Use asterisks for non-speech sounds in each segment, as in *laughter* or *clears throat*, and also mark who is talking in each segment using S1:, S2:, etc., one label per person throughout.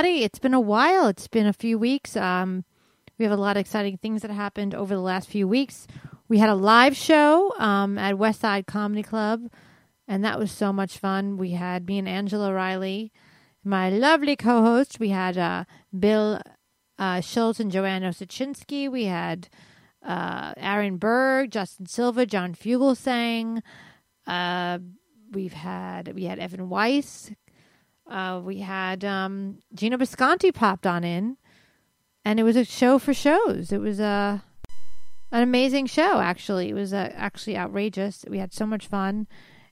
S1: everybody. It's been a while. It's been a few weeks. Um, we have a lot of exciting things that happened over the last few weeks. We had a live show um, at West Side Comedy Club, and that was so much fun. We had me and Angela Riley, my lovely co-host. We had uh, Bill uh, Schultz and Joanna Osichinski. We had uh, Aaron Berg, Justin Silva, John Fugelsang. Uh, we've had we had Evan Weiss, uh, we had um, Gino Visconti popped on in, and it was a show for shows. It was a an amazing show. Actually, it was uh, actually outrageous. We had so much fun,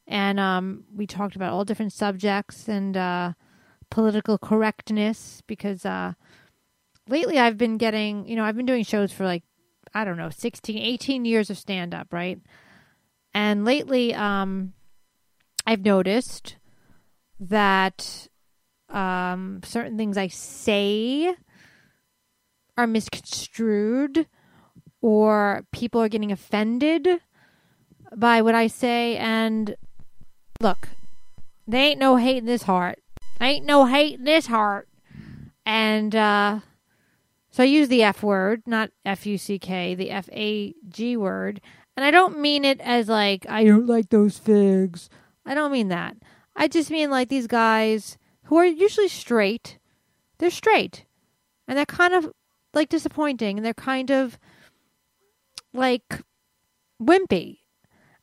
S1: and um, we talked about all different subjects and uh, political correctness. Because uh, lately, I've been getting, you know, I've been doing shows for like I don't know, 16, 18 years of stand up, right? And lately, um, I've noticed that um, certain things I say are misconstrued or people are getting offended by what I say. And look, they ain't no hate in this heart. Ain't no hate in this heart. And uh, so I use the F word, not F U C K, the F A G word. And I don't mean it as like, I don't like those figs. I don't mean that. I just mean like these guys who are usually straight. They're straight. And they're kind of like disappointing and they're kind of like wimpy.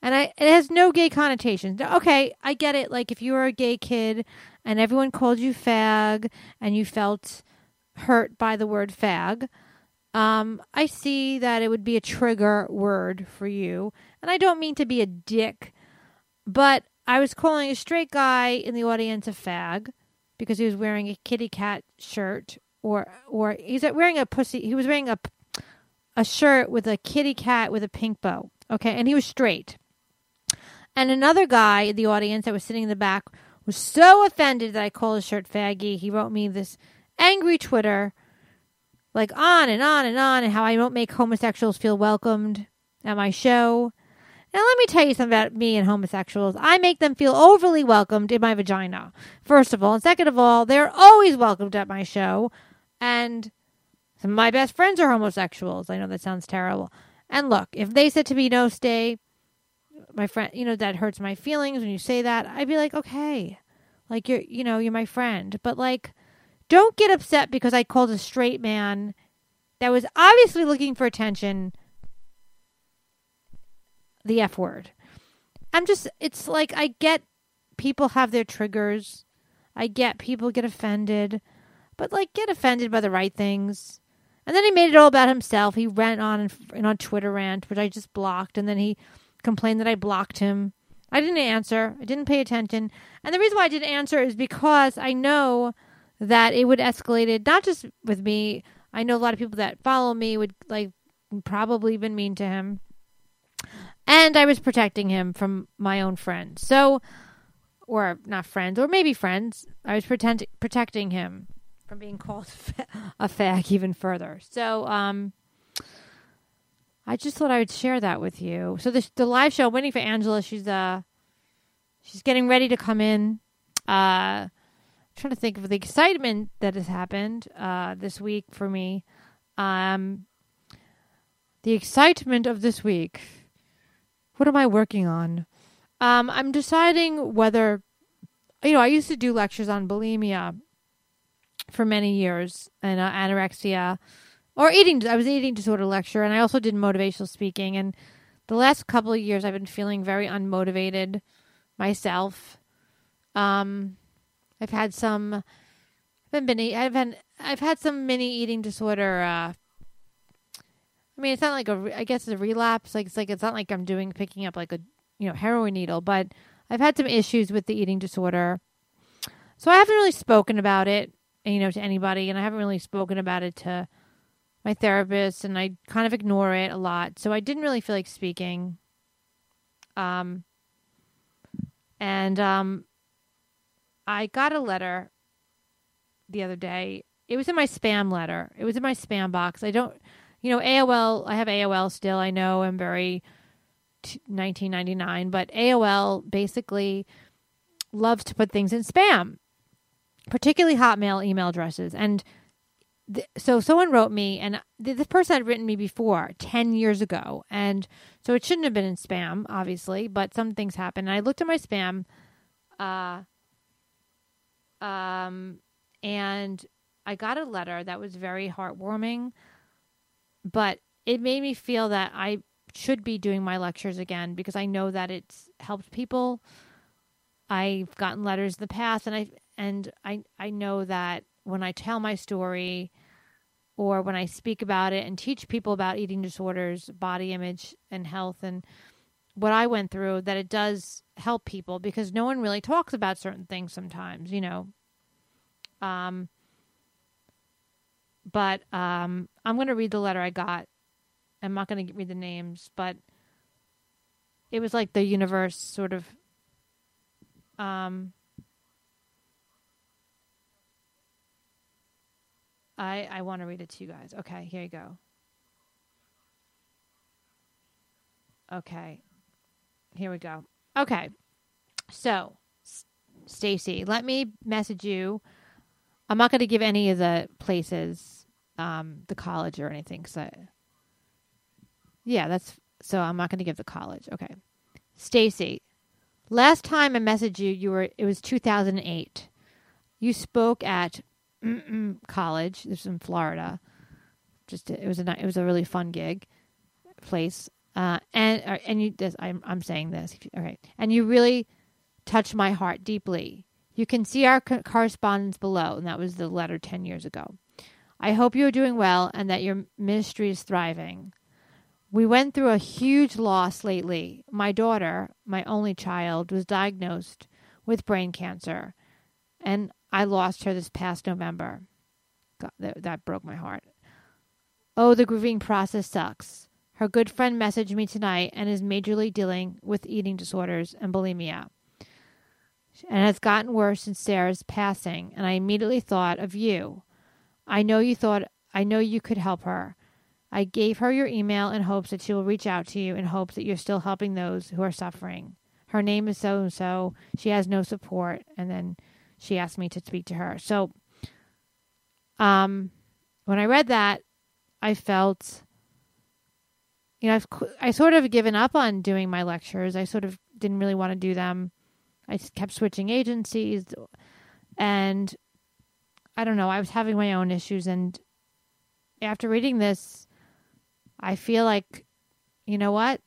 S1: And I it has no gay connotations. Okay, I get it. Like if you were a gay kid and everyone called you fag and you felt hurt by the word fag, um, I see that it would be a trigger word for you. And I don't mean to be a dick, but I was calling a straight guy in the audience a fag because he was wearing a kitty cat shirt or or he's wearing a pussy he was wearing a a shirt with a kitty cat with a pink bow. Okay, and he was straight. And another guy in the audience that was sitting in the back was so offended that I called his shirt faggy. He wrote me this angry Twitter, like on and on and on, and how I don't make homosexuals feel welcomed at my show. Now, let me tell you something about me and homosexuals. I make them feel overly welcomed in my vagina, first of all. And second of all, they're always welcomed at my show. And some of my best friends are homosexuals. I know that sounds terrible. And look, if they said to me, no, stay, my friend, you know, that hurts my feelings when you say that, I'd be like, okay. Like, you're, you know, you're my friend. But, like, don't get upset because I called a straight man that was obviously looking for attention the F word. I'm just, it's like, I get people have their triggers. I get people get offended, but like, get offended by the right things. And then he made it all about himself. He went on and, on Twitter rant, which I just blocked. And then he complained that I blocked him. I didn't answer. I didn't pay attention. And the reason why I didn't answer is because I know that it would escalate it, not just with me. I know a lot of people that follow me would like probably been mean to him and I was protecting him from my own friends. So, or not friends, or maybe friends. I was pretend- protecting him from being called *laughs* a fag even further. So, um, I just thought I would share that with you. So the the live show, waiting for Angela. She's uh, she's getting ready to come in. Uh, I'm trying to think of the excitement that has happened uh this week for me. Um, the excitement of this week what am I working on? Um, I'm deciding whether, you know, I used to do lectures on bulimia for many years and uh, anorexia or eating. I was an eating disorder lecture, and I also did motivational speaking. And the last couple of years, I've been feeling very unmotivated myself. Um, I've had some. I've been. I've had. I've had some mini eating disorder. Uh, I mean, it's not like a. I guess it's a relapse. Like it's like it's not like I'm doing picking up like a you know, heroin needle, but I've had some issues with the eating disorder. So I haven't really spoken about it, you know, to anybody, and I haven't really spoken about it to my therapist, and I kind of ignore it a lot. So I didn't really feel like speaking. Um, and um, I got a letter the other day. It was in my spam letter. It was in my spam box. I don't, you know, AOL. I have AOL still. I know I'm very t- 1999, but AOL basically loves to put things in spam, particularly Hotmail email addresses. And th- so someone wrote me, and th- this person had written me before 10 years ago. And so it shouldn't have been in spam, obviously, but some things happen. And I looked at my spam, uh, um, and I got a letter that was very heartwarming, but it made me feel that I should be doing my lectures again because I know that it's helped people. I've gotten letters in the past and I and I I know that when I tell my story or when I speak about it and teach people about eating disorders, body image and health and what I went through that it does help people because no one really talks about certain things sometimes, you know. Um but um I'm going to read the letter I got. I'm not going to read the names, but it was like the universe sort of um I I want to read it to you guys. Okay, here you go. Okay. Here we go. Okay. So, S- Stacy, let me message you. I'm not going to give any of the places, um, the college or anything. So, yeah, that's so. I'm not going to give the college. Okay, Stacy. Last time I messaged you, you were it was 2008. You spoke at mm-mm *clears throat* college. This was in Florida. Just it was a it was a really fun gig place. Uh, and uh, and you this I'm I'm saying this. All right, and you really touched my heart deeply. You can see our co- correspondence below, and that was the letter ten years ago. I hope you are doing well and that your ministry is thriving. We went through a huge loss lately. My daughter, my only child, was diagnosed with brain cancer, and I lost her this past November. God, that, that broke my heart. Oh, the grieving process sucks. Her good friend messaged me tonight and is majorly dealing with eating disorders and bulimia. And has gotten worse since Sarah's passing, and I immediately thought of you. I know you thought I know you could help her. I gave her your email in hopes that she will reach out to you in hopes that you're still helping those who are suffering. Her name is so and so. She has no support, and then she asked me to speak to her. So, um, when I read that, I felt, you know, I've I sort of given up on doing my lectures. I sort of didn't really want to do them. I kept switching agencies, and I don't know. I was having my own issues, and after reading this, I feel like, you know what?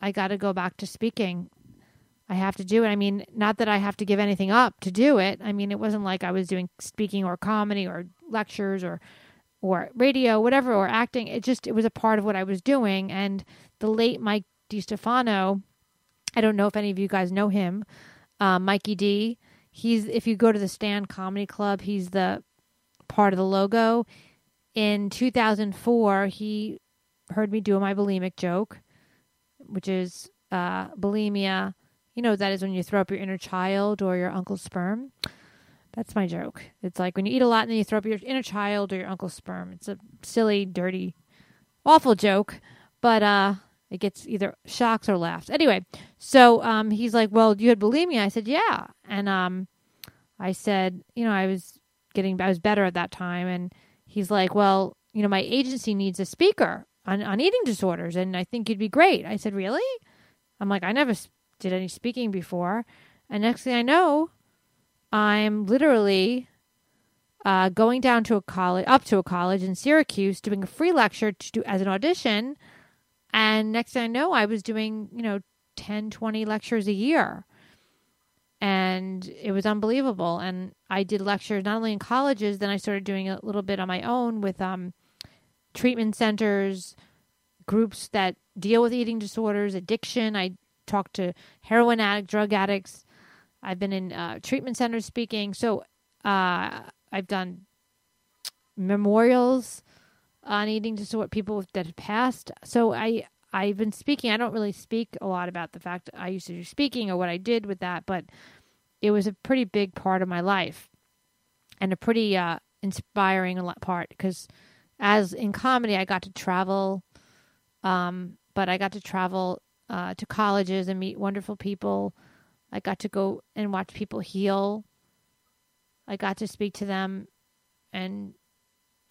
S1: I got to go back to speaking. I have to do it. I mean, not that I have to give anything up to do it. I mean, it wasn't like I was doing speaking or comedy or lectures or or radio, whatever, or acting. It just it was a part of what I was doing. And the late Mike DeStefano, I don't know if any of you guys know him, uh, Mikey D. He's if you go to the Stand Comedy Club, he's the part of the logo. In 2004, he heard me do my bulimic joke, which is uh, bulimia. You know that is when you throw up your inner child or your uncle's sperm. That's my joke. It's like when you eat a lot and then you throw up your inner child or your uncle's sperm. It's a silly, dirty, awful joke, but uh, it gets either shocks or laughs. Anyway, so um, he's like, "Well, you had bulimia." I said, "Yeah," and um, I said, "You know, I was getting, I was better at that time," and he's like, "Well, you know, my agency needs a speaker on on eating disorders, and I think you'd be great." I said, "Really?" I'm like, "I never did any speaking before," and next thing I know, I'm literally uh, going down to a college, up to a college in Syracuse, doing a free lecture to do as an audition. And next thing I know, I was doing, you know, 10, 20 lectures a year. And it was unbelievable. And I did lectures not only in colleges, then I started doing a little bit on my own with um, treatment centers, groups that deal with eating disorders, addiction. I talked to heroin addict, drug addicts. I've been in uh, treatment centers speaking. So uh, I've done memorials on eating disorder, people that have passed. So I I've been speaking. I don't really speak a lot about the fact I used to do speaking or what I did with that, but it was a pretty big part of my life and a pretty uh, inspiring part because as in comedy, I got to travel, um, but I got to travel uh, to colleges and meet wonderful people. I got to go and watch people heal. I got to speak to them and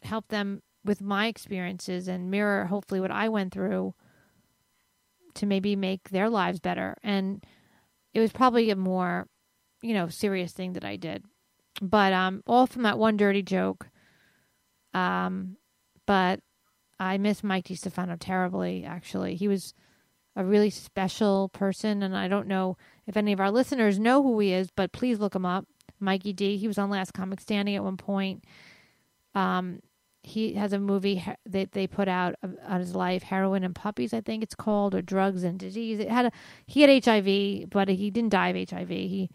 S1: help them with my experiences and mirror hopefully what I went through to maybe make their lives better. And it was probably a more, you know, serious thing that I did. But um all from that one dirty joke. Um but I miss Mike DeStefano terribly actually. He was a really special person and I don't know if any of our listeners know who he is, but please look him up. Mikey D. He was on Last Comic Standing at one point. Um, he has a movie that they put out on his life, Heroin and Puppies, I think it's called, or Drugs and Disease. It had a, he had HIV, but he didn't die of HIV. He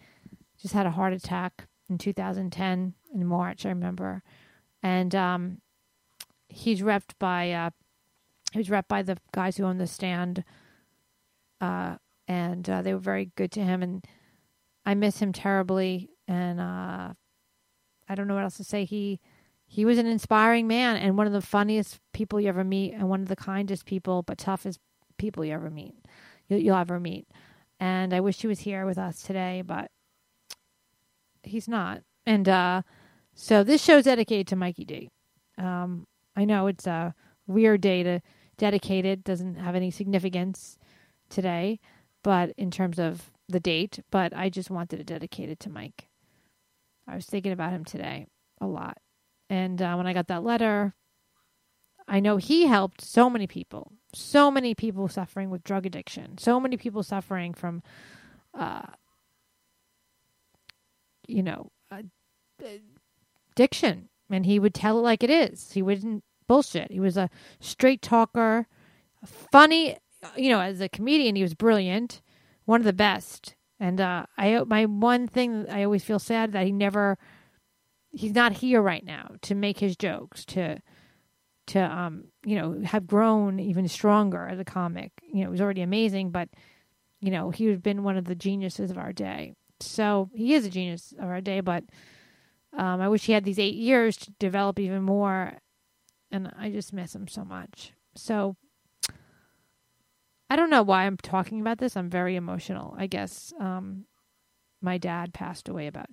S1: just had a heart attack in 2010 in March, I remember. And um, he's repped by uh, he was repped by the guys who own the stand, uh, and uh, they were very good to him. And I miss him terribly. And uh, I don't know what else to say. He he was an inspiring man and one of the funniest people you ever meet and one of the kindest people but toughest people you ever meet you'll, you'll ever meet. And i wish he was here with us today but he's not. And uh, so this show's dedicated to mikey d. Um, i know it's a weird day to dedicate it. Doesn't have any significance today but in terms of the date but i just wanted to dedicate it to mike. I was thinking about him today a lot and uh, when I got that letter, I know he helped so many people, so many people suffering with drug addiction, so many people suffering from, uh, you know, uh, addiction. And he would tell it like it is. He wouldn't bullshit. He was a straight talker, funny. You know, as a comedian, he was brilliant, one of the best. And uh, I, my one thing I always feel sad that he never he's not here right now to make his jokes to to um you know have grown even stronger as a comic. You know it was already amazing but you know he has been one of the geniuses of our day. So he is a genius of our day but um i wish he had these eight years to develop even more and i just miss him so much. So i don't know why i'm talking about this. I'm very emotional i guess. Um my dad passed away about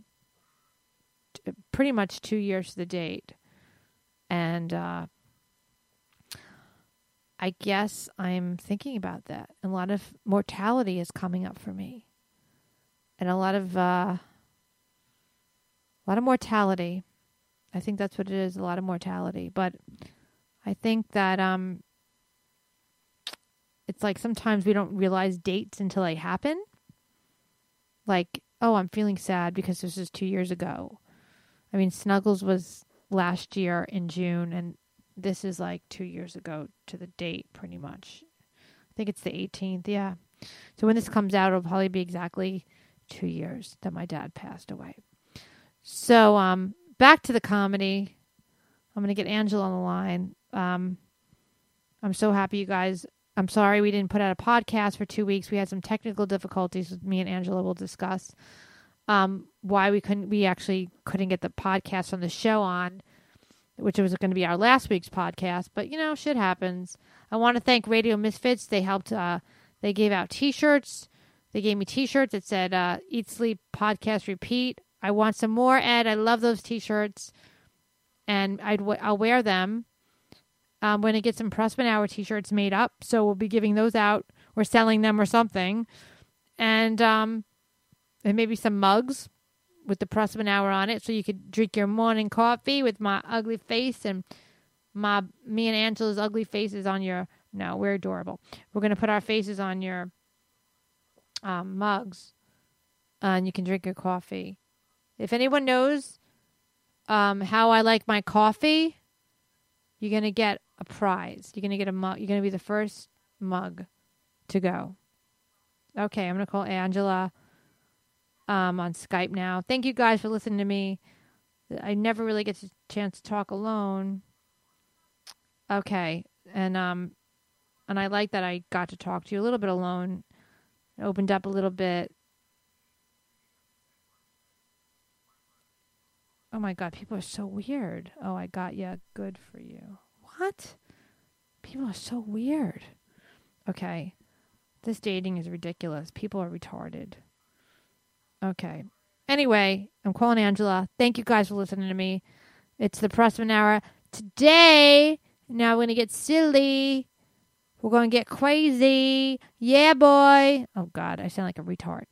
S1: pretty much two years to the date. And uh, I guess I'm thinking about that. A lot of mortality is coming up for me, and a lot of uh, a lot of mortality. I think that's what it is. A lot of mortality, but I think that um, it's like sometimes we don't realize dates until they happen. Like, oh, I'm feeling sad because this is two years ago I mean, Snuggles was last year in June, and this is like two years ago to the date, pretty much. I think it's the 18th, yeah. So when this comes out, it'll probably be exactly two years that my dad passed away. So, um, back to the comedy. I'm going to get Angela on the line. Um, I'm so happy you guys. I'm sorry we didn't put out a podcast for two weeks. We had some technical difficulties with me and Angela. We'll discuss um, why we couldn't we actually couldn't get the podcast on the show on, which was going to be our last week's podcast. But you know, shit happens. I want to thank Radio Misfits. They helped. Uh, they gave out T-shirts. They gave me T-shirts that said uh, "Eat Sleep Podcast Repeat." I want some more, Ed. I love those T-shirts, and I'd w- I'll wear them. I'm going to get some Prussman Hour T-shirts made up, so we'll be giving those out or selling them or something. And um, and maybe some mugs with the Prussman Hour on it, so you could drink your morning coffee with my ugly face and my me and Angela's ugly faces on your. No, we're adorable. We're gonna put our faces on your um, mugs, and you can drink your coffee. If anyone knows um, how I like my coffee, you're gonna get a prize. You're gonna get a mug. You're gonna be the first mug to go. Okay, I'm gonna call Angela um, on Skype now. Thank you guys for listening to me. I never really get a chance to talk alone. Okay, and um, and I like that I got to talk to you a little bit alone. It opened up a little bit. Oh my god, people are so weird. Oh, I got you. Good for you. What? People are so weird. Okay. This dating is ridiculous. People are retarded. Okay. Anyway, I'm calling Angela. Thank you guys for listening to me. It's the Prussman Hour. Today, now we're going to get silly. We're going to get crazy. Yeah, boy. Oh, God. I sound like a retard.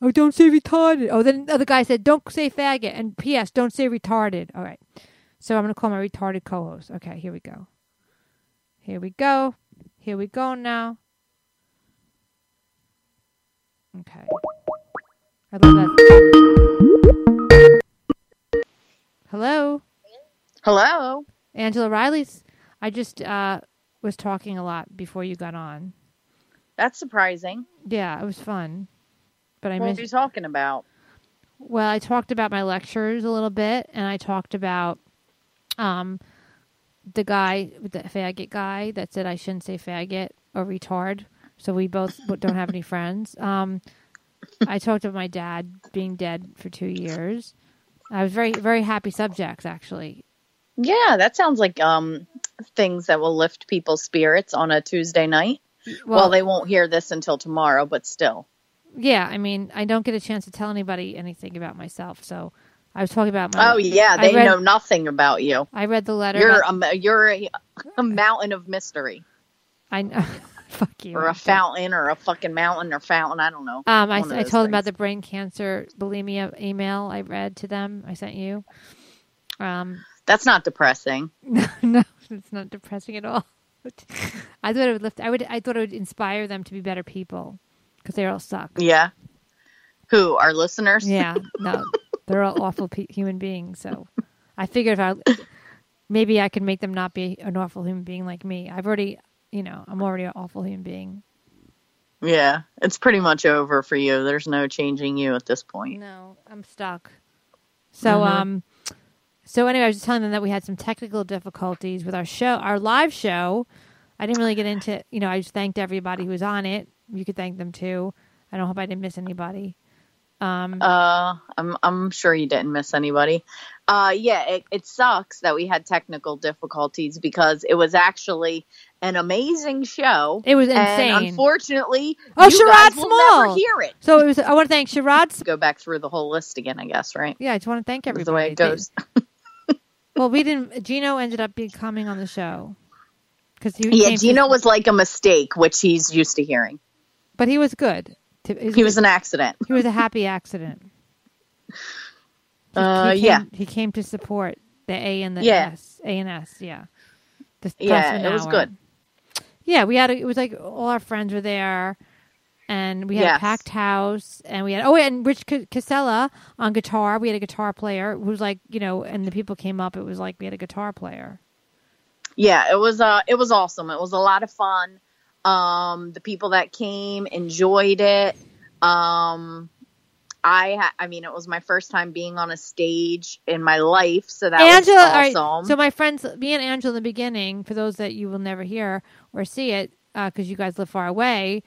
S1: Oh, don't say retarded. Oh, then the other guy said, don't say faggot. And P.S., don't say retarded. All right. So I'm going to call my retarded co host. Okay, here we go. Here we go. Here we go now. Okay. I love that. Hello,
S2: Hello.
S1: Angela Riley's. I just uh, was talking a lot before you got on.
S2: That's surprising.
S1: Yeah, it was fun. But I
S2: what
S1: missed.
S2: are you talking about?
S1: Well, I talked about my lectures a little bit, and I talked about um, the guy, the faggot guy that said I shouldn't say faggot or retard. So we both don't have any friends. Um, I talked of my dad being dead for two years. I was very, very happy subjects actually.
S2: Yeah, that sounds like um things that will lift people's spirits on a Tuesday night. Well, they won't hear this until tomorrow, but still.
S1: yeah, I mean, I don't get a chance to tell anybody anything about myself. So I was talking about my.
S2: Oh yeah, they
S1: read-
S2: know nothing about you.
S1: I read the letter.
S2: You're
S1: about-
S2: a you're a, a mountain of mystery,
S1: I know. *laughs* Fuck you.
S2: or a fountain, or a fucking mountain, or fountain. I don't know.
S1: Um, I, I told them about the brain cancer bulimia email I read to them. I sent you. Um,
S2: That's not depressing. *laughs*
S1: no, it's not depressing at all. *laughs* I thought it would lift. I would. I thought it would inspire them to be better people because they all suck.
S2: Yeah. Who our listeners?
S1: Yeah, *laughs* no, they're all awful pe- human beings. So I figured if I maybe I could make them not be an awful human being like me. I've already, you know, I'm already an awful human being.
S2: Yeah, it's pretty much over for you. There's no changing you at this point.
S1: No, I'm stuck. So
S2: Mhm.
S1: um so anyway, I was just telling them that we had some technical difficulties with our show, our live show. I didn't really get into, you know, I just thanked everybody who was on it. You could thank them too. I don't hope I didn't miss anybody. Um
S2: Uh, I'm I'm sure you didn't miss anybody. Uh, yeah, it, it sucks that we had technical difficulties because it was actually an amazing show.
S1: it was
S2: And
S1: insane.
S2: unfortunately,
S1: Oh,
S2: you
S1: Sherrod Small.
S2: never hear it.
S1: so it was I want to thank Sherrod. *laughs*
S2: Go back through the whole list again, I guess, right?
S1: Yeah, I just want to thank everybody.
S2: the way it goes. *laughs*
S1: well, we didn't Gino ended up becoming on the show. Cuz he
S2: Yeah,
S1: to-
S2: Gino was like a mistake, which he's used to hearing.
S1: but he was good. To-
S2: He was an accident.
S1: He was a happy accident. *laughs* He-
S2: Uh,
S1: he came,
S2: yeah.
S1: He came to support the A and the
S2: Yeah.
S1: S. A and S, yeah.
S2: Yeah, it was good.
S1: Yeah, we had a, it was like all our friends were there, and we had a packed house, and we had oh, and Rich Casella on guitar. We had a guitar player who was like you know, and the people came up. It was like we had a guitar player.
S2: yeah it was uh it was awesome it was a lot of fun um the people that came enjoyed it um i ha- i mean it was my first time being on a stage in my life so that
S1: Angela,
S2: was awesome
S1: so my friends, me and Angela in the beginning, for those that you will never hear or see it, because you guys live far away,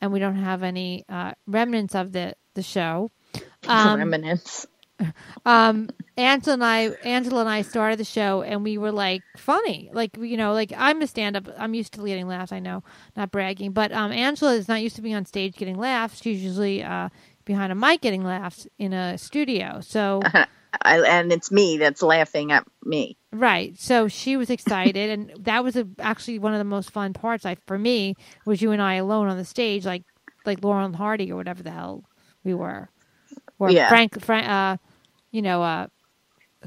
S1: and we don't have any uh, remnants of the the show. *laughs* Um,
S2: remnants
S1: um, Angela and I, Angela and I started the show, and we were like funny, like you know, like I'm a stand up. I'm used to getting laughs. I know, not bragging, but um, Angela is not used to being on stage getting laughs. She's usually uh, behind a mic getting laughs in a studio. So. *laughs*
S2: I, and it's me that's laughing at me
S1: Right. So she was excited, and that was a, actually one of the most fun parts. Like for me, was you and I alone on the stage, like like Lauren Hardy or whatever the hell we were, or
S2: Yeah.
S1: Frank, Frank, uh, you know, uh,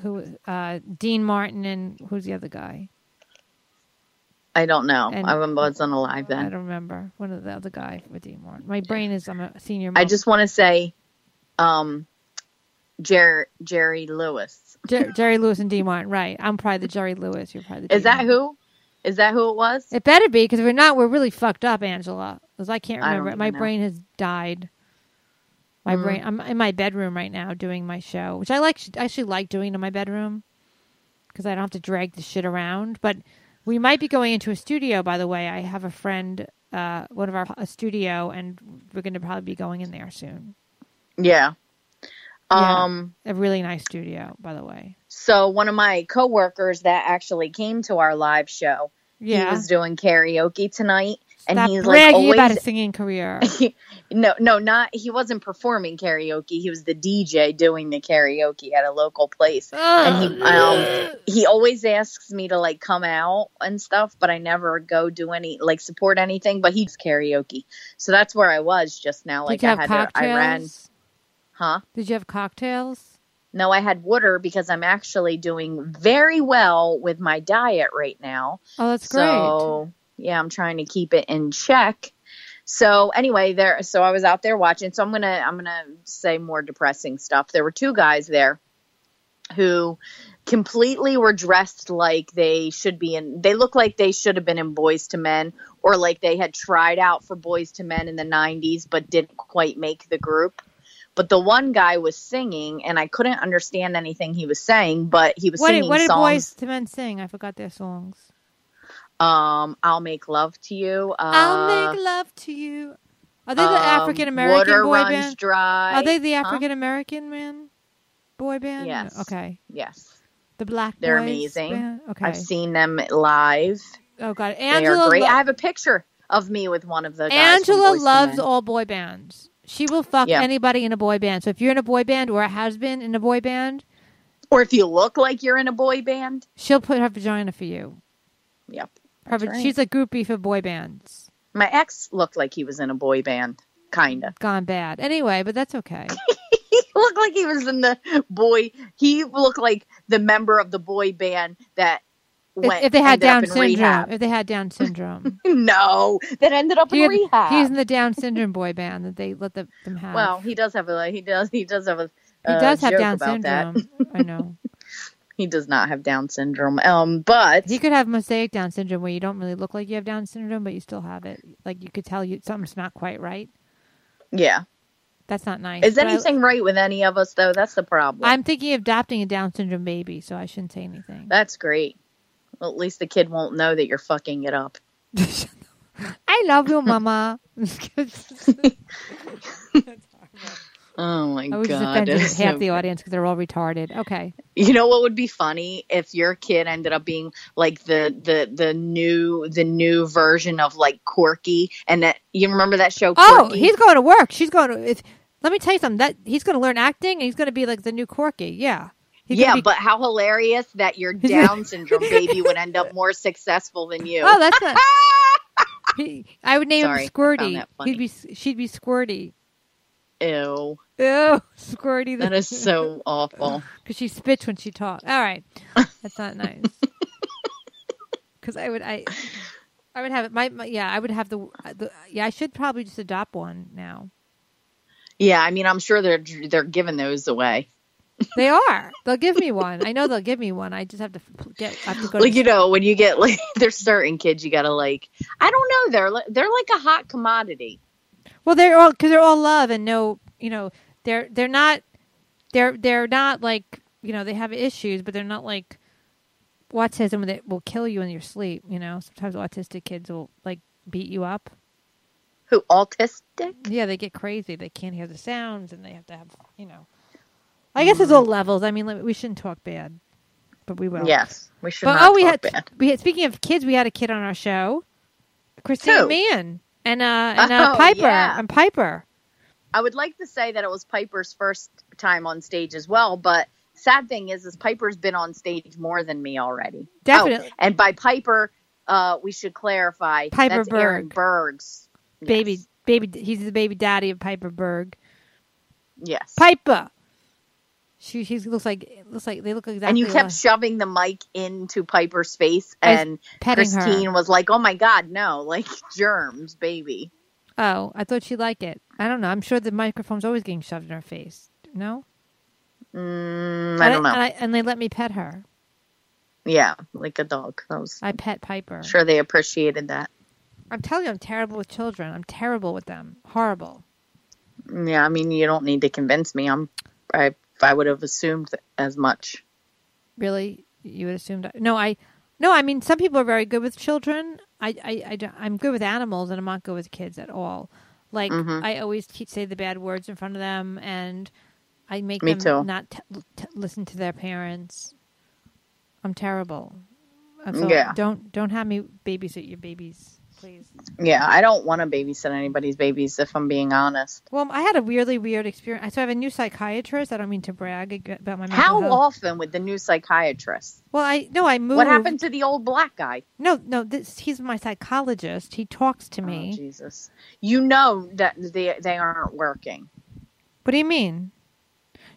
S1: who, uh, Dean Martin, and who's the other guy?
S2: i don't know
S1: And-
S2: i wasn't alive then.
S1: I don't remember. One of the other guy with Dean Martin. My brain is. I'm a senior.
S2: i just want to say um Jer- jerry lewis
S1: Jer- Jerry Lewis and Martin. Right. I'm probably the Jerry Lewis. You're probably the.
S2: is
S1: Dean
S2: that who is that who it was
S1: It better be because if we're not, we're really fucked up, Angela. Because I can't
S2: I
S1: remember. My
S2: know.
S1: brain has died. My
S2: Mm.
S1: brain. I'm in my bedroom right now doing my show, which I like. I actually like doing in my bedroom because I don't have to drag the shit around. But we might be going into a studio. By the way, I have a friend, uh, one of our a studio, and we're going to probably be going in there soon.
S2: Yeah.
S1: Yeah.
S2: Um.
S1: A really nice studio, by the way.
S2: So one of my coworkers that actually came to our live show,
S1: Yeah.
S2: he was doing karaoke tonight, and he's like always.
S1: about his singing career. *laughs*
S2: no, no, not he wasn't performing karaoke. He was the DJ doing the karaoke at a local place, and he um he always asks me to like come out and stuff, but I never go do any like support anything. But he's karaoke, so that's where I was just now. Like I had to, I ran, huh?
S1: Did you have cocktails?
S2: No, I had water because I'm actually doing very well with my diet right now.
S1: Oh, that's great.
S2: So yeah, I'm trying to keep it in check. So anyway, there. So I was out there watching. So I'm gonna I'm gonna say more depressing stuff. There were two guys there who completely were dressed like they should be in. They look like they should have been in Boyz II Men, or like they had tried out for Boyz II Men in the '90s but didn't quite make the group. But the one guy was singing, and I couldn't understand anything he was saying. But he was
S1: What did,
S2: singing
S1: what did
S2: songs.
S1: Boyz II Men sing? I forgot their songs.
S2: Um, I'll make love to you. Uh,
S1: I'll make love to you. Are they the
S2: um,
S1: African American
S2: Water
S1: boy
S2: runs
S1: band?
S2: dry.
S1: Are they the African American man boy band?
S2: Yes.
S1: Okay.
S2: Yes,
S1: The Black
S2: They're amazing.
S1: band? Okay.
S2: I've seen them live.
S1: oh God,
S2: they
S1: Angela.
S2: are great.
S1: lo-
S2: I have a picture of me with one of the guys.
S1: Angela loves all boy bands. She will fuck
S2: Yeah.
S1: anybody in a boy band. So if you're in a boy band or a has been in a boy band,
S2: Or if you look like you're in a boy band.
S1: she'll put her vagina for you.
S2: Yep.
S1: Her,
S2: right.
S1: She's a groupie for boy bands.
S2: My ex looked like he was in a boy band, kinda.
S1: Gone bad. Anyway, but that's okay. *laughs*
S2: He looked like he was in the boy. He looked like the member of the boy band that went.
S1: if they had Down syndrome,
S2: rehab.
S1: if they had Down syndrome,
S2: No, that ended up in
S1: He-
S2: rehab.
S1: he's in the Down syndrome boy band that they let the, them have.
S2: Well, he does have a he does he does have a
S1: he
S2: uh,
S1: does have Down syndrome. I know. *laughs*
S2: He does not have Down syndrome. Um, but
S1: He could have mosaic Down syndrome where you don't really look like you have Down syndrome, but you still have it. Like you could tell you something's not quite right.
S2: yeah,
S1: That's not nice.
S2: is
S1: But I-
S2: anything right with any of us though? That's the problem.
S1: I'm thinking of adopting a Down syndrome baby, so I shouldn't say anything.
S2: That's great. Well, at least the kid won't know that you're fucking it up. *laughs*
S1: I love you, Mama. *laughs* *laughs*
S2: Oh my
S1: I was
S2: god!
S1: offended half
S2: so-
S1: the audience because they're all retarded. Okay.
S2: You know what would be funny if your kid ended up being like the the the new the new version of like Corky, and that you remember that show?
S1: Oh, he's going to work. She's going to. If, let me tell you something. That he's going to learn acting, and he's going to be like the new Corky. Yeah. Gonna
S2: yeah,
S1: be-
S2: but how hilarious that your *laughs* Down syndrome baby would end up more successful than you.
S1: Oh, that's not. *laughs* He, I would name
S2: Sorry,
S1: him Squirty. He'd be. She'd be Squirty.
S2: Ew,
S1: Ew, Squirty.
S2: that is so *laughs* awful.
S1: because she spits when she talks. All right, that's not nice. Because I would, I, I would have it. My, my, yeah, I would have the, the. Yeah, I should probably just adopt one now.
S2: Yeah, I mean, I'm sure they're they're giving those away.
S1: They are. They'll give me one. I know they'll give me one. I just have to get. I have to go.
S2: Like
S1: to,
S2: you know, when you get like *laughs* there's certain kids you gotta like. I don't know. They're li- they're like a hot commodity.
S1: well, they're all because they're all love and no. You know, they're they're not. They're they're not like you know they have issues, but they're not like autism that will kill you in your sleep. You know, sometimes autistic kids will like beat you up.
S2: Who autistic?
S1: Yeah, they get crazy. They can't hear the sounds, and they have to have, you know. I guess it's all levels. I mean, like, we shouldn't talk bad, but we will.
S2: Yes, we should
S1: But
S2: not
S1: oh, we had,
S2: bad.
S1: we had. Speaking of kids, we had a kid on our show, Christina
S2: Who?
S1: Mann, and uh, and uh,
S2: Oh,
S1: Piper,
S2: yeah.
S1: and Piper.
S2: I would like to say that it was Piper's first time on stage as well, but sad thing is, is Piper's been on stage more than me already.
S1: Definitely.
S2: Oh, and by Piper, uh, we should clarify
S1: Piper
S2: that's Aaron
S1: Berg.
S2: Berg's Yes.
S1: Baby, baby, he's the baby daddy of Piper Berg.
S2: Yes.
S1: Piper. She, she looks like looks like they look exactly. Like that.
S2: And you kept
S1: alike.
S2: shoving the mic into Piper's face, and
S1: petting her.
S2: Christine was like, "Oh my God, no! *laughs* Like germs, baby."
S1: Oh, I thought she'd like it. I don't know. I'm sure the microphone's always getting shoved in her face. No,
S2: Mm, I don't know.
S1: And, I, and they let me pet her.
S2: yeah, like a dog. I was
S1: I pet Piper.
S2: sure they appreciated that.
S1: I'm telling you, I'm terrible with children. I'm terrible with them. Horrible.
S2: Yeah, I mean, you don't need to convince me. I'm. I I would have assumed as much.
S1: Really, you would assume? No, I. No, I mean some people are very good with children. I, I, I don't- I'm good with animals, and I'm not good with kids at all. Like
S2: Mhm.
S1: I always te- say the bad words in front of them, and I make
S2: Me
S1: them
S2: too.
S1: not t- t- listen to their parents. I'm terrible. So
S2: Yeah.
S1: Don't don't have me babysit your babies, please.
S2: Yeah, I don't want to babysit anybody's babies if I'm being honest.
S1: Well, I had a really weird experience. So I have a new psychiatrist. I don't mean to brag about my
S2: How
S1: health.
S2: often with the new psychiatrist?
S1: Well, I no, I moved.
S2: What happened to the old black guy?
S1: No, no, this, he's my psychologist. He talks to
S2: Oh,
S1: me.
S2: Jesus, you know that they they aren't working.
S1: what do you mean?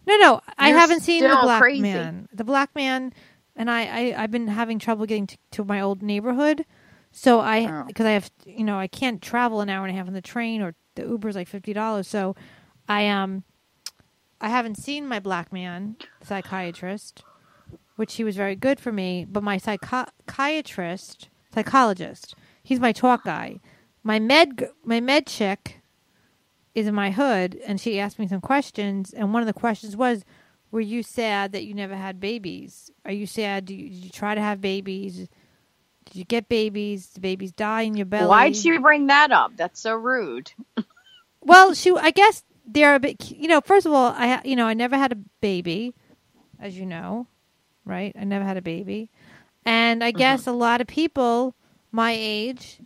S1: No, no, I
S2: You're
S1: haven't seen the black
S2: crazy.
S1: man. The black man, and I, I, I've been having trouble getting to, to my old neighborhood. So I,
S2: Oh.
S1: because I have, you know, I can't travel an hour and a half on the train, or the Uber's like fifty dollars. So, I um, I haven't seen my black man psychiatrist, which he was very good for me. But my psychiatrist, psychologist, he's my talk guy. My med, my med chick is in my hood, and she asked me some questions. And one of the questions was, "Were you sad that you never had babies? Are you sad? Do you, did you try to have babies? Did you get babies? Did babies die in your belly?"
S2: Why'd she bring that up? That's so rude. *laughs*
S1: Well, she, I guess they're a bit. You know, first of all, I, you know, I never had a baby, as you know, right? I never had a baby, and I guess a lot of people my age,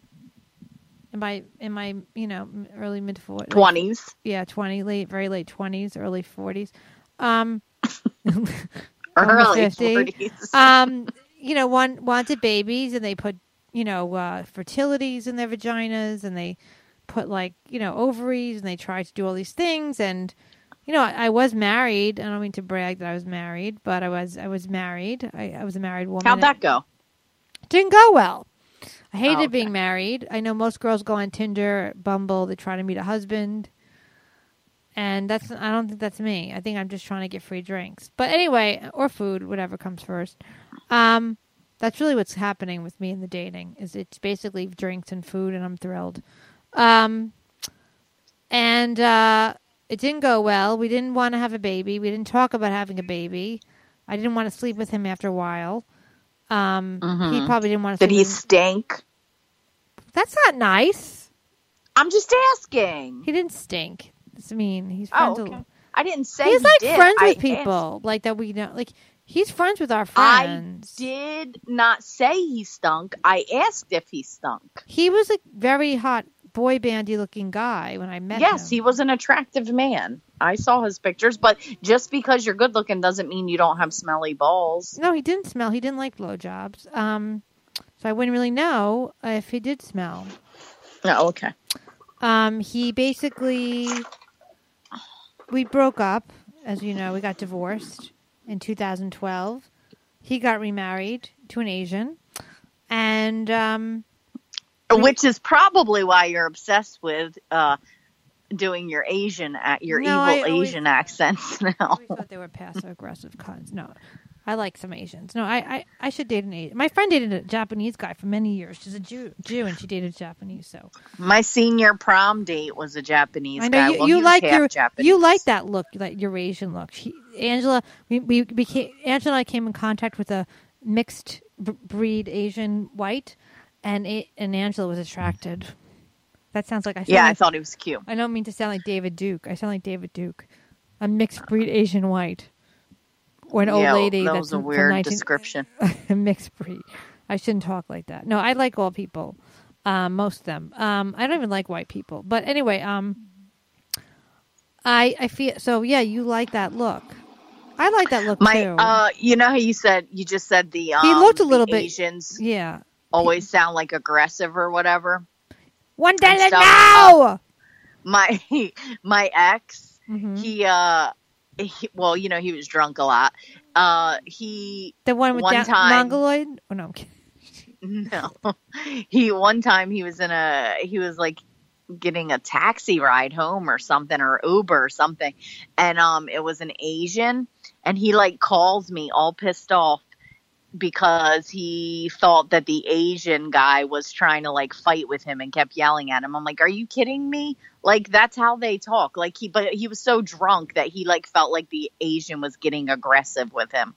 S1: in my in my you know early mid forties,
S2: Twenties,
S1: yeah, twenty, late, very late twenties, early forties, um, *laughs*
S2: early *laughs*
S1: 50.
S2: forties.
S1: um, you know, one wanted babies, and they put you know uh, fertilities in their vaginas, and they put like you know ovaries, and they tried to do all these things, and you know, I, I was married. I don't mean to brag that I was married, but I was I was married. I, I was a married woman.
S2: How'd that go?
S1: didn't go well. I hated
S2: Oh, okay.
S1: being married. I know most girls go on Tinder, Bumble, they try to meet a husband. And that's I don't think that's me. I think I'm just trying to get free drinks. But anyway, or food, whatever comes first. Um that's really what's happening with me in the dating. Is it's basically drinks and food and I'm thrilled. Um and uh it didn't go well. We didn't want to have a baby. We didn't talk about having a baby. I didn't want to sleep with him after a while. Um, he
S2: Mhm.
S1: probably didn't want to.
S2: Did he stink?
S1: That's not nice.
S2: I'm just asking.
S1: He didn't stink. That's mean. He's
S2: Oh, okay.
S1: with.
S2: I didn't say
S1: He's
S2: he
S1: like
S2: did.
S1: friends
S2: I
S1: with people like that. We know. Like he's friends with our friends.
S2: I
S1: friends.
S2: did not say he stunk. I asked if he stunk.
S1: He was a very hot boy bandy looking guy when I met him.
S2: Yes, he was an attractive man. I saw his pictures, but just because you're good looking doesn't mean you don't have smelly balls.
S1: No, he didn't smell. He didn't like blowjobs. Um, so I wouldn't really know if he did smell.
S2: Oh, okay.
S1: Um, he basically we broke up, as you know, we got divorced in 2012. He got remarried to an Asian, and um,
S2: Which is probably why you're obsessed with uh, doing your Asian, your
S1: No, I
S2: evil
S1: always-
S2: Asian accents *laughs* now.
S1: always thought they were passive aggressive cunts. No, I like some Asians. No, I, I, I should date an Asian. My friend dated a Japanese guy for many years. She's a Jew, Jew, and she dated Japanese. So
S2: My senior prom date was a Japanese
S1: I know
S2: guy.
S1: you,
S2: Well,
S1: you like your
S2: Japanese.
S1: you like that look, that Eurasian look. She, Angela, we we became Angela and I came in contact with a mixed b- breed Asian white, and a, and Angela was attracted. That sounds like I
S2: Yeah, I thought he was cute.
S1: I don't mean to sound like David Duke. I sound like David Duke, a mixed breed Asian white, or an old
S2: yeah,
S1: lady.
S2: that
S1: that's
S2: a weird
S1: 19
S2: description. *laughs*
S1: mixed breed. I shouldn't talk like that. No, I like all people. Um, most of them. Um, I don't even like white people. But anyway, um, I I feel so. Yeah, you like that look. I like that look
S2: My,
S1: too.
S2: uh, you know how you said you just said the um,
S1: He looked a little bit-
S2: Asians
S1: yeah.
S2: always sound like aggressive or whatever.
S1: One dollar
S2: stuff.
S1: now.
S2: My *laughs* my ex,
S1: Mhm.
S2: he uh, he, well, you know, he was drunk a lot. Uh, he
S1: The one with
S2: one
S1: that
S2: time-
S1: mongoloid. Oh no, *laughs*
S2: no, he one time he was in a he was like getting a taxi ride home or something or Uber or something, and um, it was an Asian, and he like calls me all pissed off. Because he thought that the Asian guy was trying to like fight with him and kept yelling at him. I'm like, are you kidding me? Like that's how they talk. Like he, but he was so drunk that he like felt like the Asian was getting aggressive with him.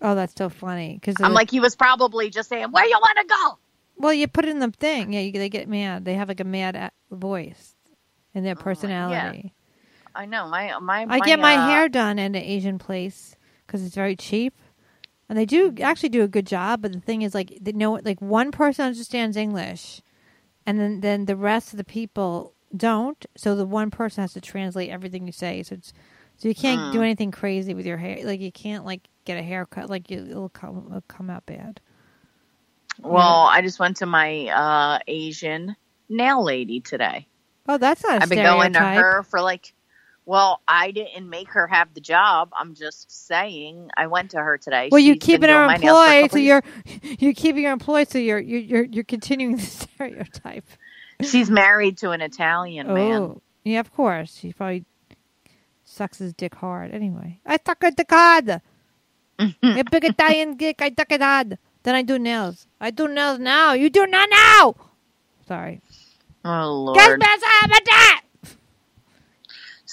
S1: Oh, that's so funny. Because
S2: I'm like, he was probably just saying, where you want to go?
S1: well, you put in the thing. Yeah, you, they get mad. They have like a mad voice in their personality.
S2: I know my my.
S1: I get my
S2: uh,
S1: hair done at an Asian place because it's very cheap, and they do actually do a good job. But the thing is, like, they know, like one person understands English, and then then the rest of the people don't. So the one person has to translate everything you say. So it's so you can't do
S2: Hmm.
S1: anything crazy with your hair. Like you can't like get a haircut. Like you, it'll come it'll come out bad.
S2: Well, I just went to my uh Asian nail lady today.
S1: Oh, that's not a
S2: I've been going to her for like. Well, I didn't make her have the job. I'm just saying. I went to her today.
S1: Well, you're keeping her
S2: my nails for a
S1: employed, so you're *laughs* you're keeping her employed, so you're you're you're, continuing *laughs* the stereotype.
S2: She's married to an Italian man.
S1: Oh, yeah, of course. She probably sucks his dick hard. Anyway, I suck his dick hard. *laughs* a big Italian dick. I suck it hard. Then I do nails. I do nails now. You do not now. Sorry.
S2: Oh
S1: Guess
S2: lord.
S1: best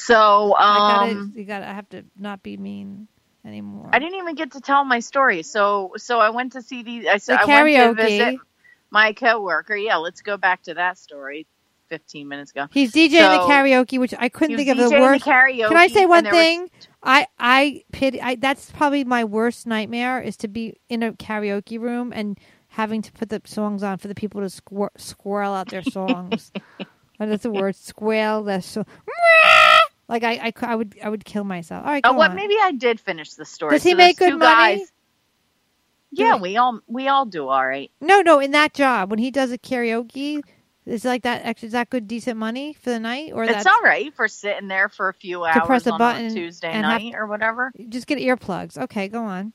S1: I have a that.
S2: So
S1: I gotta,
S2: um,
S1: you gotta. I have to not be mean anymore.
S2: I didn't even get to tell my story. So so I went to see these. I,
S1: the
S2: I
S1: karaoke.
S2: went to visit my coworker. Yeah, let's go back to that story. Fifteen minutes ago.
S1: He's DJing the karaoke, which I couldn't think of the worst.
S2: karaoke.
S1: Can I say one
S2: there was-
S1: thing? I I pity. I, that's probably my worst nightmare is to be in a karaoke room and having to put the songs on for the people to squir- squirrel out their songs. *laughs* that's the word. Squirrel. That's so. Like I, I, I would, I would kill myself. All right, oh, go
S2: Oh, what? Maybe I did finish the story.
S1: Does he
S2: So
S1: make good
S2: two
S1: money?
S2: Guys, yeah, we all we all do all right.
S1: No, no. In that job, when he does a karaoke, is like that. Actually, is that good, decent money for the night, or
S2: It's all right for sitting there for a few hours
S1: press a
S2: on
S1: button
S2: a Tuesday
S1: and have-
S2: night or whatever.
S1: just get earplugs? Okay, go on.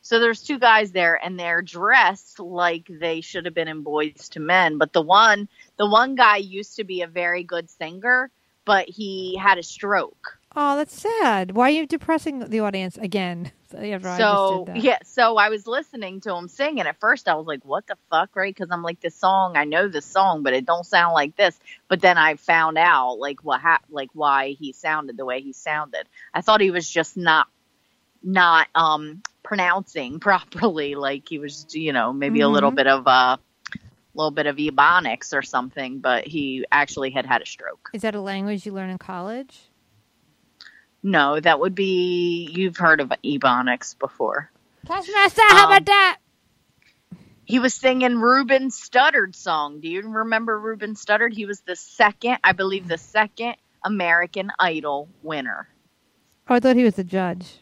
S2: So there's two guys there, and they're dressed like they should have been in Boyz II Men. But the one, the one guy used to be a very good singer, but he had a stroke.
S1: Oh, that's sad. Why are you depressing the audience again? *laughs*
S2: So
S1: just did that.
S2: yeah, so I was listening to him sing, and at first I was like, "What the fuck?" Right? Because I'm like, "This song, I know this song, but it don't sound like this." But then I found out like what hap- like why he sounded the way he sounded. I thought he was just not not um pronouncing *laughs* properly. Like he was, you know, maybe a little
S1: Mhm.
S2: bit of uh, a little bit of ebonics or something. But he actually had had a stroke.
S1: Is that a language you learn in college?
S2: No, that would be you've heard of ebonics before.
S1: Taskmaster, how
S2: Um,
S1: about that?
S2: He was singing Ruben Studdard song. Do you remember Ruben Studdard? He was the second, I believe, the second American Idol winner.
S1: Oh, I thought he was the judge.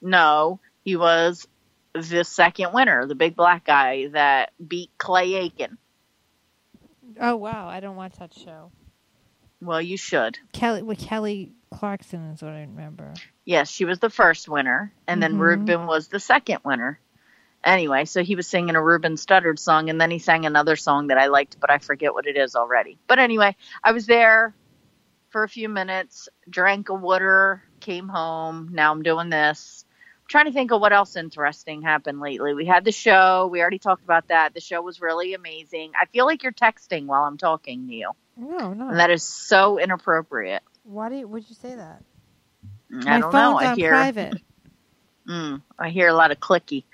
S2: No, he was the second winner, the big black guy that beat Clay Aiken.
S1: Oh wow, I don't watch that show.
S2: Well, you should.
S1: Kelly, with Kelly Clarkson is what I remember.
S2: Yes, she was the first winner, and then
S1: Mhm.
S2: Ruben was the second winner. Anyway, so he was singing a Ruben Studdard song, and then he sang another song that I liked, but I forget what it is already. But anyway, I was there for a few minutes, drank a water, came home. Now I'm doing this. Trying to think of what else interesting happened lately. We had the show. We already talked about that. The show was really amazing. I feel like you're texting while I'm talking, Neil,
S1: No, no.
S2: and that is so inappropriate.
S1: Why do you? Would you say that?
S2: I
S1: My
S2: don't know. I hear.
S1: private. *laughs*
S2: Mm, I hear a lot of clicky.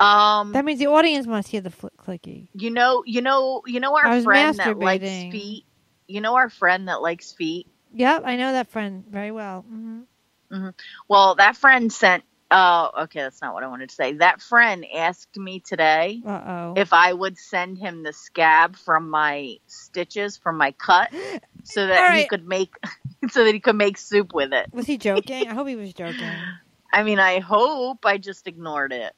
S2: Um,
S1: That means the audience must hear the fl- clicky.
S2: you know, you know, you know our friend that likes feet. You know our friend that likes feet.
S1: Yep, I know that friend very well. Hmm. Hmm.
S2: Well, that friend sent. Oh, okay, that's not what I wanted to say. That friend asked me today
S1: Uh oh.
S2: if I would send him the scab from my stitches from my cut, so that
S1: All
S2: he could make, *laughs* so that he could make soup with it.
S1: Was he joking? I hope he was joking. *laughs*
S2: I mean, I hope I just ignored it.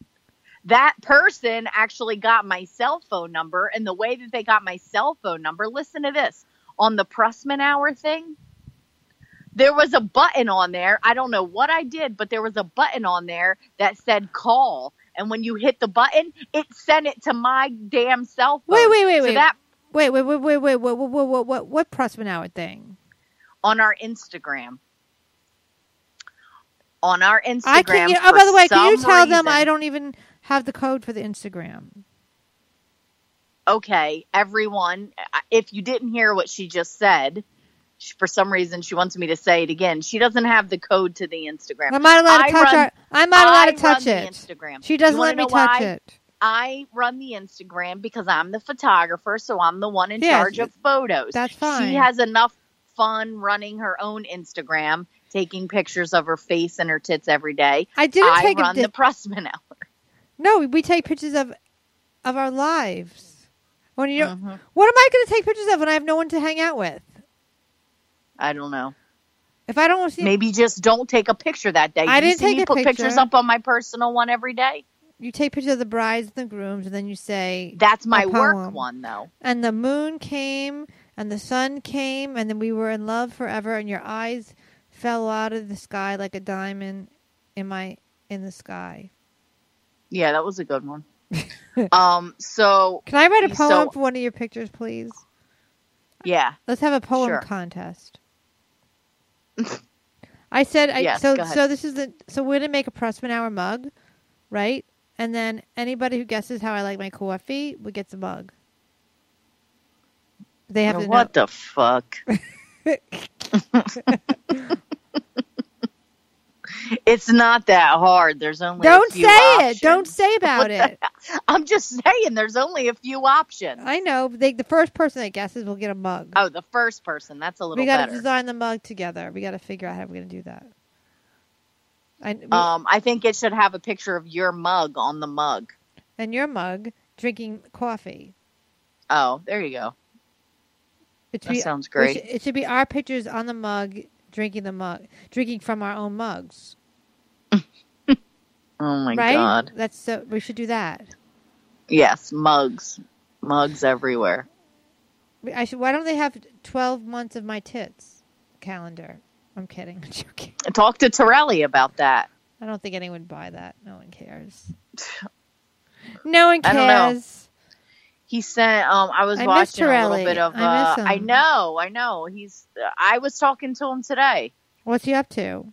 S2: That person actually got my cell phone number, and the way that they got my cell phone number, listen to this on the Prussman Hour thing. There was a button on there. I don't know what I did, but there was a button on there that said call. And when you hit the button, it sent it to my damn cell phone.
S1: Wait, wait, wait,
S2: So
S1: wait.
S2: that
S1: Wait, wait, wait, wait, wait, what, what, what, what, what, what Prussman Hour thing?
S2: on our Instagram. On our Instagram.
S1: I can. You, oh, by the way, can you tell them
S2: reason-
S1: I don't even have the code for the Instagram?
S2: Okay, everyone, if you didn't hear what she just said, she, for some reason she wants me to say it again. She doesn't have the code to the Instagram.
S1: I'm not allowed to
S2: I
S1: touch
S2: run-
S1: her. I'm not allowed
S2: I
S1: to touch it.
S2: Instagram.
S1: She doesn't let me touch
S2: why?
S1: it.
S2: I run the Instagram because I'm the photographer, so I'm the one in
S1: Yes,
S2: charge of photos.
S1: that's fine.
S2: She has enough fun running her own Instagram, taking pictures of her face and her tits every day.
S1: I didn't
S2: I
S1: take a
S2: run
S1: di-
S2: the Prussman hour.
S1: No, we take pictures of of our lives. When you
S2: Mhm.
S1: what am I going to take pictures of when I have no one to hang out with?
S2: I don't know.
S1: If I don't see
S2: Maybe just don't take a picture that day.
S1: I
S2: you
S1: didn't
S2: see
S1: take
S2: me
S1: a
S2: put pictures up on my personal one every day.
S1: you take pictures of the brides and the grooms, and then you say,
S2: That's my
S1: A
S2: work
S1: poem.
S2: one, though.
S1: and the moon came, and the sun came, and then we were in love forever, and your eyes fell out of the sky like a diamond in my in the sky.
S2: Yeah, that was a good one. *laughs* um. So
S1: Can I write a
S2: So-
S1: poem for one of your pictures, please?
S2: yeah,
S1: Let's have a poem
S2: Sure.
S1: contest. I said I
S2: Yes,
S1: so so this is the so we're gonna make a Prussman Hour mug, right? And then anybody who guesses how I like my coffee would get the mug. They have to
S2: what the fuck? *laughs* *laughs* *laughs* it's not that hard. There's only
S1: Don't say
S2: few
S1: it.
S2: options.
S1: Don't say *laughs* about it. *laughs*
S2: I'm just saying, there's only a few options.
S1: I know. They, the first person that guesses will get a mug.
S2: Oh, the first person. That's a little
S1: we got to design the mug together. We got to figure out how we're gonna do that. I, we-
S2: Um, I think it should have a picture of your mug on the mug.
S1: and your mug drinking coffee.
S2: Oh, there you go.
S1: It
S2: That
S1: be-
S2: sounds
S1: It
S2: great.
S1: should, it should be our pictures on the mug, drinking the mug, drinking from our own mugs.
S2: Oh my
S1: right?
S2: god.
S1: That's so. We should do that.
S2: Yes, mugs, mugs everywhere.
S1: I should. Why don't they have twelve months of my tits calendar? I'm kidding. *laughs* I'm joking.
S2: Talk to Torelli about that.
S1: I don't think anyone would buy that. No one cares. No one
S2: I
S1: cares.
S2: He sent. Um, I was
S1: I
S2: watching a little bit of.
S1: I
S2: Uh,
S1: miss
S2: I know. I know. He's. I was talking to him today.
S1: What's he up to?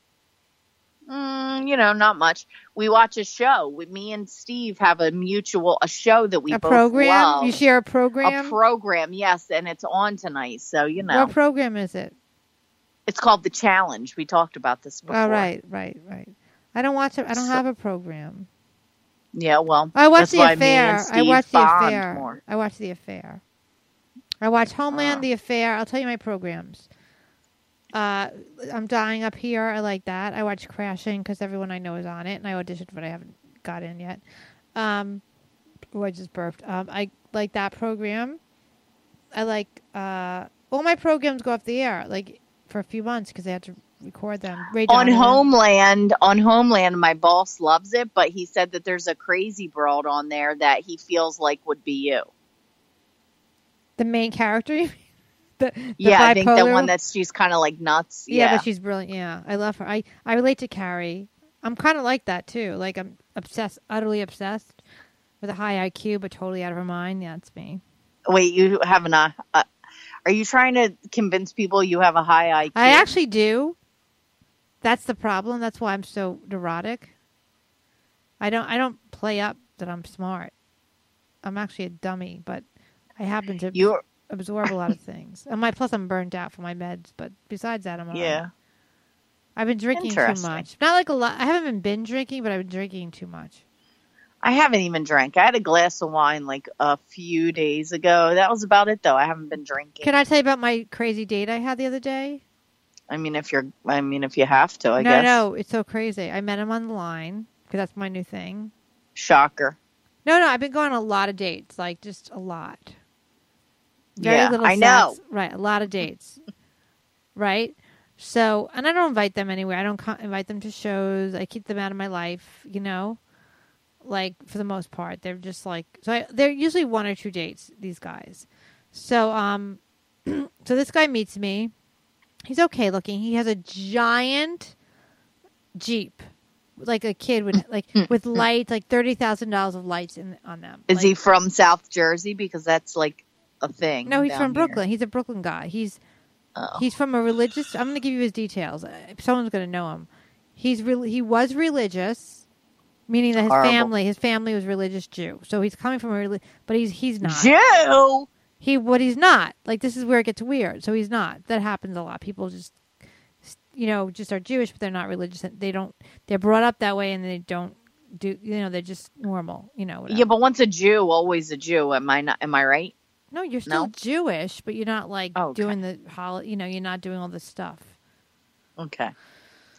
S2: Mm, you know, not much. We watch a show. We, me and Steve have a mutual a show that we
S1: a
S2: both
S1: program?
S2: love.
S1: You share a program.
S2: a
S1: program?
S2: yes, and it's on tonight. So you know,
S1: What program is it?
S2: it's called the Challenge. We talked about this before.
S1: Oh, right, right, right. I don't watch it. I don't
S2: So-
S1: have a program.
S2: Yeah. Well,
S1: I watch the affair. I watch the affair.
S2: More.
S1: I watch the affair. I watch Homeland,
S2: Ah.
S1: the affair. I'll tell you my programs. Uh, I'm dying up here. I like that. I watch Crashing because everyone I know is on it, and I auditioned, but I haven't got in yet. Um, oh, I just burped. Um, I like that program. I like uh, all my programs go off the air like for a few months because they had to record them. Ray
S2: on
S1: Donovan.
S2: Homeland, on Homeland, my boss loves it, but he said that there's a crazy broad on there that he feels like would be you.
S1: the main character. The, the
S2: yeah, I think the one that she's kind of like nuts.
S1: Yeah,
S2: Yeah,
S1: but she's brilliant. Yeah, I love her. I I relate to Carrie. I'm kind of like that too. Like I'm obsessed, utterly obsessed with a high IQ, but totally out of her mind. Yeah, it's me.
S2: wait, you have an. Uh, uh, are you trying to convince people you have a high IQ?
S1: I actually do. That's the problem. That's why I'm so neurotic. I don't. I don't play up that I'm smart. I'm actually a dummy, but I happen to
S2: You're
S1: absorb a lot of things. And my plus, I'm burned out from my meds. But besides that, I'm all right.
S2: yeah.
S1: I've been drinking too much. Not like a lot. I haven't been binge drinking, but I've been drinking too much.
S2: I haven't even drank. I had a glass of wine like a few days ago. That was about it, though. I haven't been drinking.
S1: Can I tell you about my crazy date I had the other day?
S2: I mean, if you're, I mean, if you have to, I
S1: no,
S2: guess.
S1: no, it's so crazy. I met him on the line because that's my new thing.
S2: Shocker.
S1: No, no, I've been going on a lot of dates, like just a lot. Very
S2: yeah,
S1: little
S2: I know.
S1: Right, a lot of dates. *laughs* right? So, and I don't invite them anywhere. I don't co- invite them to shows. I keep them out of my life, you know? Like, for the most part. They're just like, so I, they're usually one or two dates, these guys. So, um, *clears throat* so this guy meets me. He's okay looking. He has a giant Jeep. Like a kid would like *laughs* with lights, like thirty thousand dollars of lights in on them.
S2: Is
S1: Like-
S2: he from South Jersey? Because that's like a thing.
S1: no, he's from
S2: here.
S1: Brooklyn. He's a Brooklyn guy. He's
S2: Oh.
S1: he's from a religious. I'm going to give you his details. Uh, Someone's going to know him. He's really he was religious. meaning that his
S2: Horrible.
S1: family, his family was religious Jew. So he's coming from a but he's he's not.
S2: Jew.
S1: He what he's not. Like this is where it gets weird. So he's not. That happens a lot. People just you know, just are Jewish but they're not religious. They don't they're brought up that way and they don't do you know, they're just normal, you know. whatever.
S2: Yeah, but once a Jew, always a Jew. Am I not? Am I right?
S1: No, you're still
S2: No?
S1: Jewish, but you're not like
S2: Oh, okay.
S1: doing the hol- you know, you're not doing all this stuff.
S2: Okay.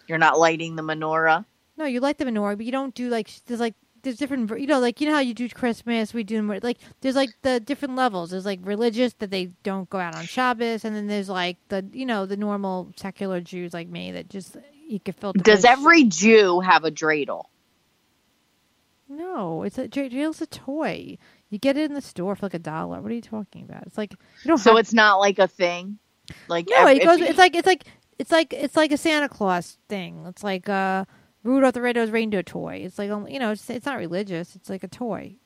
S2: You're not lighting the menorah.
S1: No, you like the menorah, but you don't do like there's like there's different you know like you know how you do Christmas, we do like there's like the different levels. There's like religious that they don't go out on Shabbos, and then there's like the you know the normal secular Jews like me that just you can filter.
S2: Does every Jew have a dreidel?
S1: No, it's a dreidel's a toy. You get it in the store for like a dollar. What are you talking about? It's like you don't.
S2: So it's not like a thing. Like
S1: no,
S2: if-
S1: it goes. It's like it's like it's like it's like a Santa Claus thing. It's like uh Rudolph the Red-Nosed Reindeer toy. It's like um, you know, it's it's not religious. It's like a toy.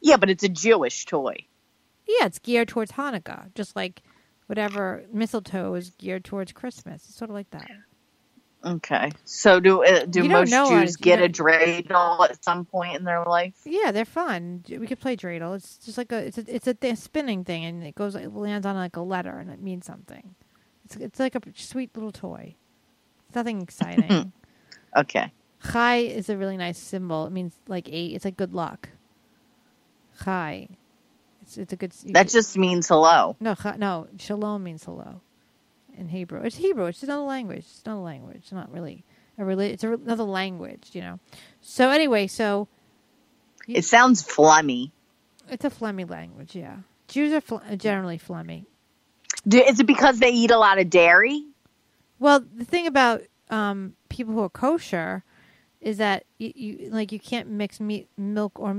S2: yeah, but it's a Jewish toy.
S1: Yeah, it's geared towards Hanukkah, just like whatever mistletoe is geared towards Christmas. It's sort of like that.
S2: Okay. So do uh, do
S1: You don't
S2: most
S1: know
S2: Jews get a dreidel at some point in their life?
S1: Yeah, they're fun. We could play dreidel. It's just like a it's a it's a th- spinning thing, and it goes it lands on like a letter, and it means something. It's it's like a sweet little toy. It's nothing exciting. *laughs*
S2: Okay.
S1: Chai is a really nice symbol. It means like eight. It's like good luck. Chai. It's it's a good.
S2: That just means hello.
S1: No, cha- no. Shalom means hello in Hebrew. It's Hebrew. It's another language. It's not a language. It's not really a reli- It's a, another language, you know. So anyway, so
S2: It sounds phlegmy.
S1: it's a phlegmy language. Yeah, Jews are are generally phlegmy.
S2: Do, is it because they eat a lot of dairy?
S1: Well, the thing about um, people who are kosher is that you, you like you can't mix meat, milk or